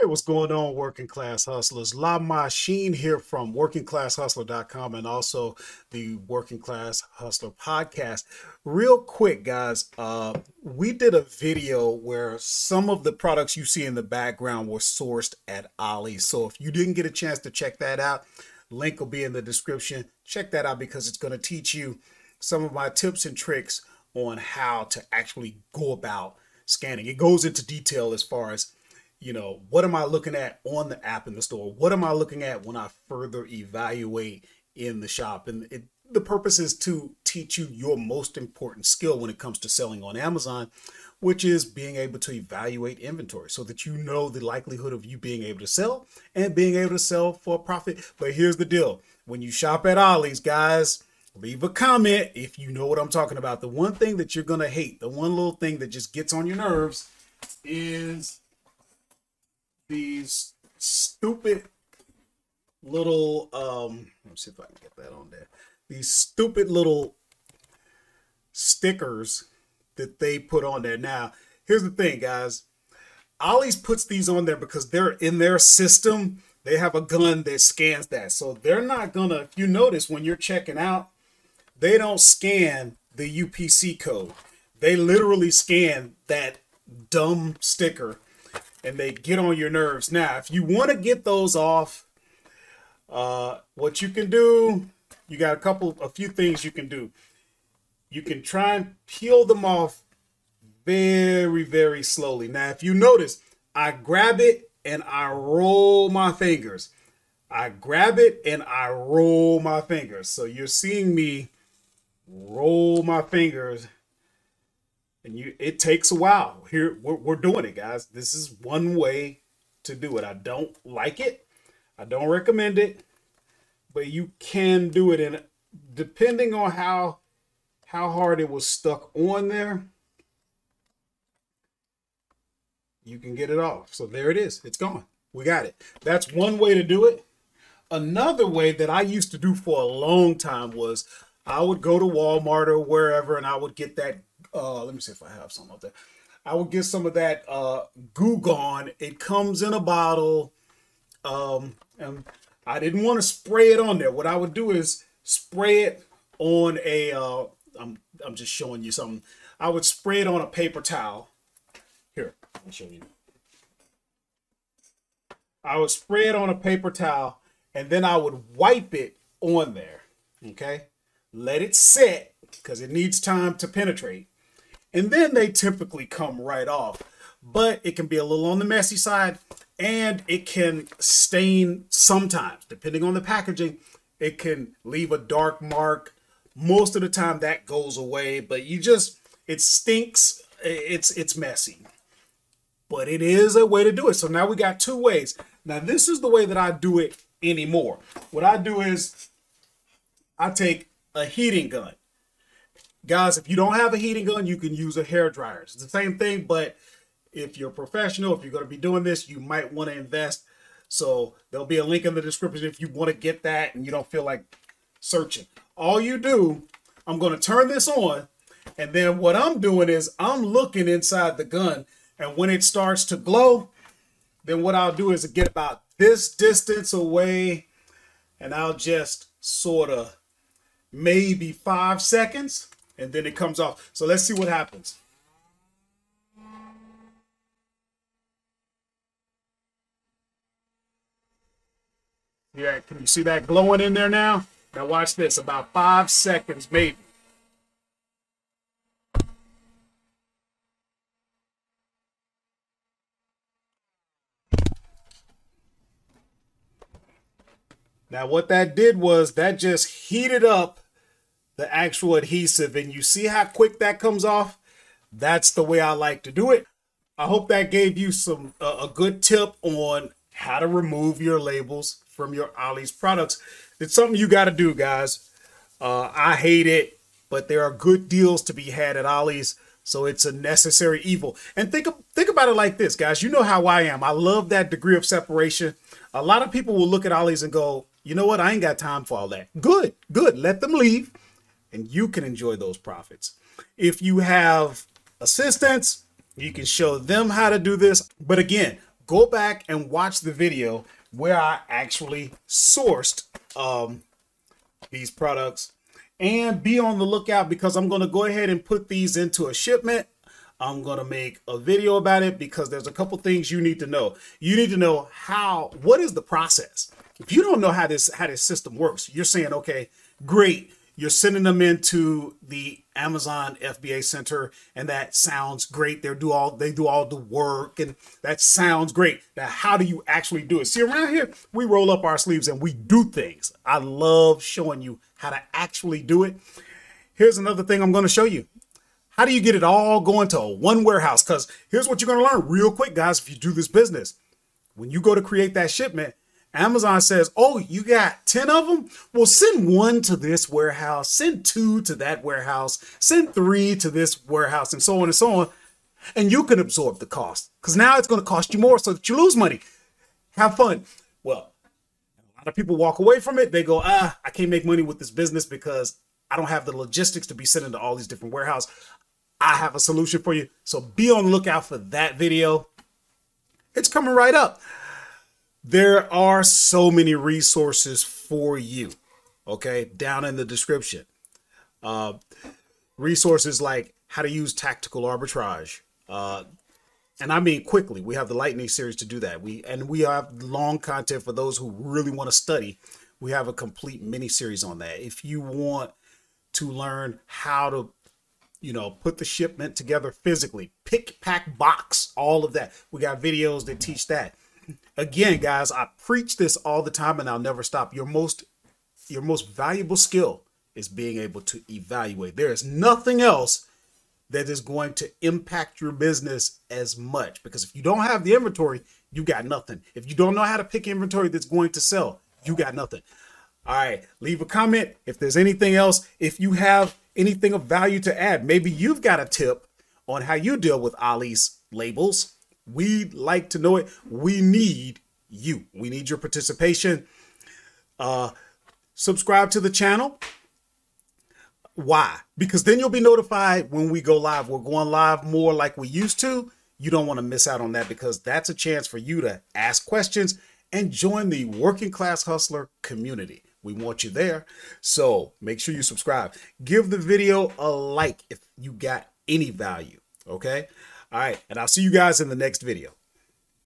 Hey, what's going on, working class hustlers? La Machine here from workingclasshustler.com and also the Working Class Hustler podcast. Real quick, guys, uh, we did a video where some of the products you see in the background were sourced at Ollie. So if you didn't get a chance to check that out, link will be in the description. Check that out because it's going to teach you some of my tips and tricks on how to actually go about scanning. It goes into detail as far as you know, what am I looking at on the app in the store? What am I looking at when I further evaluate in the shop? And it, the purpose is to teach you your most important skill when it comes to selling on Amazon, which is being able to evaluate inventory so that you know the likelihood of you being able to sell and being able to sell for a profit. But here's the deal when you shop at Ollie's, guys, leave a comment if you know what I'm talking about. The one thing that you're going to hate, the one little thing that just gets on your nerves is these stupid little um let me see if I can get that on there. These stupid little stickers that they put on there. Now, here's the thing, guys. Ollie's puts these on there because they're in their system. They have a gun that scans that. So they're not gonna, if you notice when you're checking out, they don't scan the UPC code. They literally scan that dumb sticker and they get on your nerves. Now, if you want to get those off, uh, what you can do, you got a couple, a few things you can do. You can try and peel them off very, very slowly. Now, if you notice, I grab it and I roll my fingers. I grab it and I roll my fingers. So you're seeing me roll my fingers and you it takes a while. Here we're, we're doing it guys. This is one way to do it. I don't like it. I don't recommend it but you can do it. And depending on how how hard it was stuck on there you can get it off. So there it is. It's gone. We got it. That's one way to do it. Another way that i used to do for a long time was i would go to walmart or wherever and i would get that uh, let me see if I have some of that. I will get some of that uh, Goo Gone. It comes in a bottle. Um, and I didn't want to spray it on there. What I would do is spray it on a. Uh, I'm I'm just showing you something. I would spray it on a paper towel. Here, me show you. I would spray it on a paper towel, and then I would wipe it on there. Okay, let it set because it needs time to penetrate and then they typically come right off. But it can be a little on the messy side and it can stain sometimes, depending on the packaging. It can leave a dark mark. Most of the time that goes away, but you just it stinks. It's it's messy. But it is a way to do it. So now we got two ways. Now this is the way that I do it anymore. What I do is I take a heating gun guys, if you don't have a heating gun, you can use a hair dryer. It's the same thing, but if you're professional, if you're going to be doing this, you might want to invest. So there'll be a link in the description if you want to get that and you don't feel like searching. All you do, I'm going to turn this on, and then what I'm doing is I'm looking inside the gun, and when it starts to glow, then what I'll do is get about this distance away, and I'll just sort of maybe five seconds and then it comes off. So let's see what happens. Yeah, can you see that glowing in there now? Now watch this, about five seconds maybe. Now what that did was that just heated up the actual adhesive and you see how quick that comes off? That's the way i like to do it. I hope that gave you some uh, a good tip on how to remove your labels from your ollie's products. It's something you got to do guys. Uh, i hate it but there are good deals to be had at ollie's so it's a necessary evil. And think think about it like this guys. You know how i am. I love that degree of separation. A lot of people will look at ollie's and go you know what? I ain't got time for all that. Good good. Let them leave and you can enjoy those profits. If you have assistants, you can show them how to do this. But again, go back and watch the video where I actually sourced um, these products and be on the lookout because I'm going to go ahead and put these into a shipment. I'm going to make a video about it because there's a couple things you need to know. You need to know how what is the process. If you don't know how this how this system works, you're saying, "Okay, great. You're sending them into the Amazon FBA Center, and that sounds great. They do all they do all the work, and that sounds great. Now, how do you actually do it? See, around here, we roll up our sleeves and we do things. I love showing you how to actually do it. Here's another thing I'm going to show you. How do you get it all going to one warehouse? Because here's what you're going to learn real quick, guys, if you do this business. When you go to create that shipment, Amazon says, Oh, you got 10 of them? Well, send one to this warehouse, send two to that warehouse, send three to this warehouse, and so on and so on. And you can absorb the cost because now it's going to cost you more so that you lose money. Have fun. Well, a lot of people walk away from it. They go, Ah, I can't make money with this business because I don't have the logistics to be sending to all these different warehouses. I have a solution for you. So be on the lookout for that video. It's coming right up there are so many resources for you okay down in the description. Uh, resources like how to use tactical arbitrage uh, and i mean quickly. We have the lightning series to do that. We and we have long content for those who really want to study. We have a complete mini series on that. If you want to learn how to you know put the shipment together physically pick pack box all of that. We got videos that teach that again, guys, I preach this all the time and I'll never stop. Your most your most valuable skill is being able to evaluate. There is nothing else that is going to impact your business as much because if you don't have the inventory, you got nothing. If you don't know how to pick inventory that's going to sell, you got nothing. All right, leave a comment if there's anything else. If you have anything of value to add, maybe you've got a tip on how you deal with Ollie's labels We'd like to know it. We need you. We need your participation. Uh, subscribe to the channel. Why? Because then you'll be notified when we go live. We're going live more like we used to. You don't want to miss out on that because that's a chance for you to ask questions and join the working class hustler community. We want you there. So make sure you subscribe. Give the video a like if you got any value. Okay. All right. And I'll see you guys in the next video.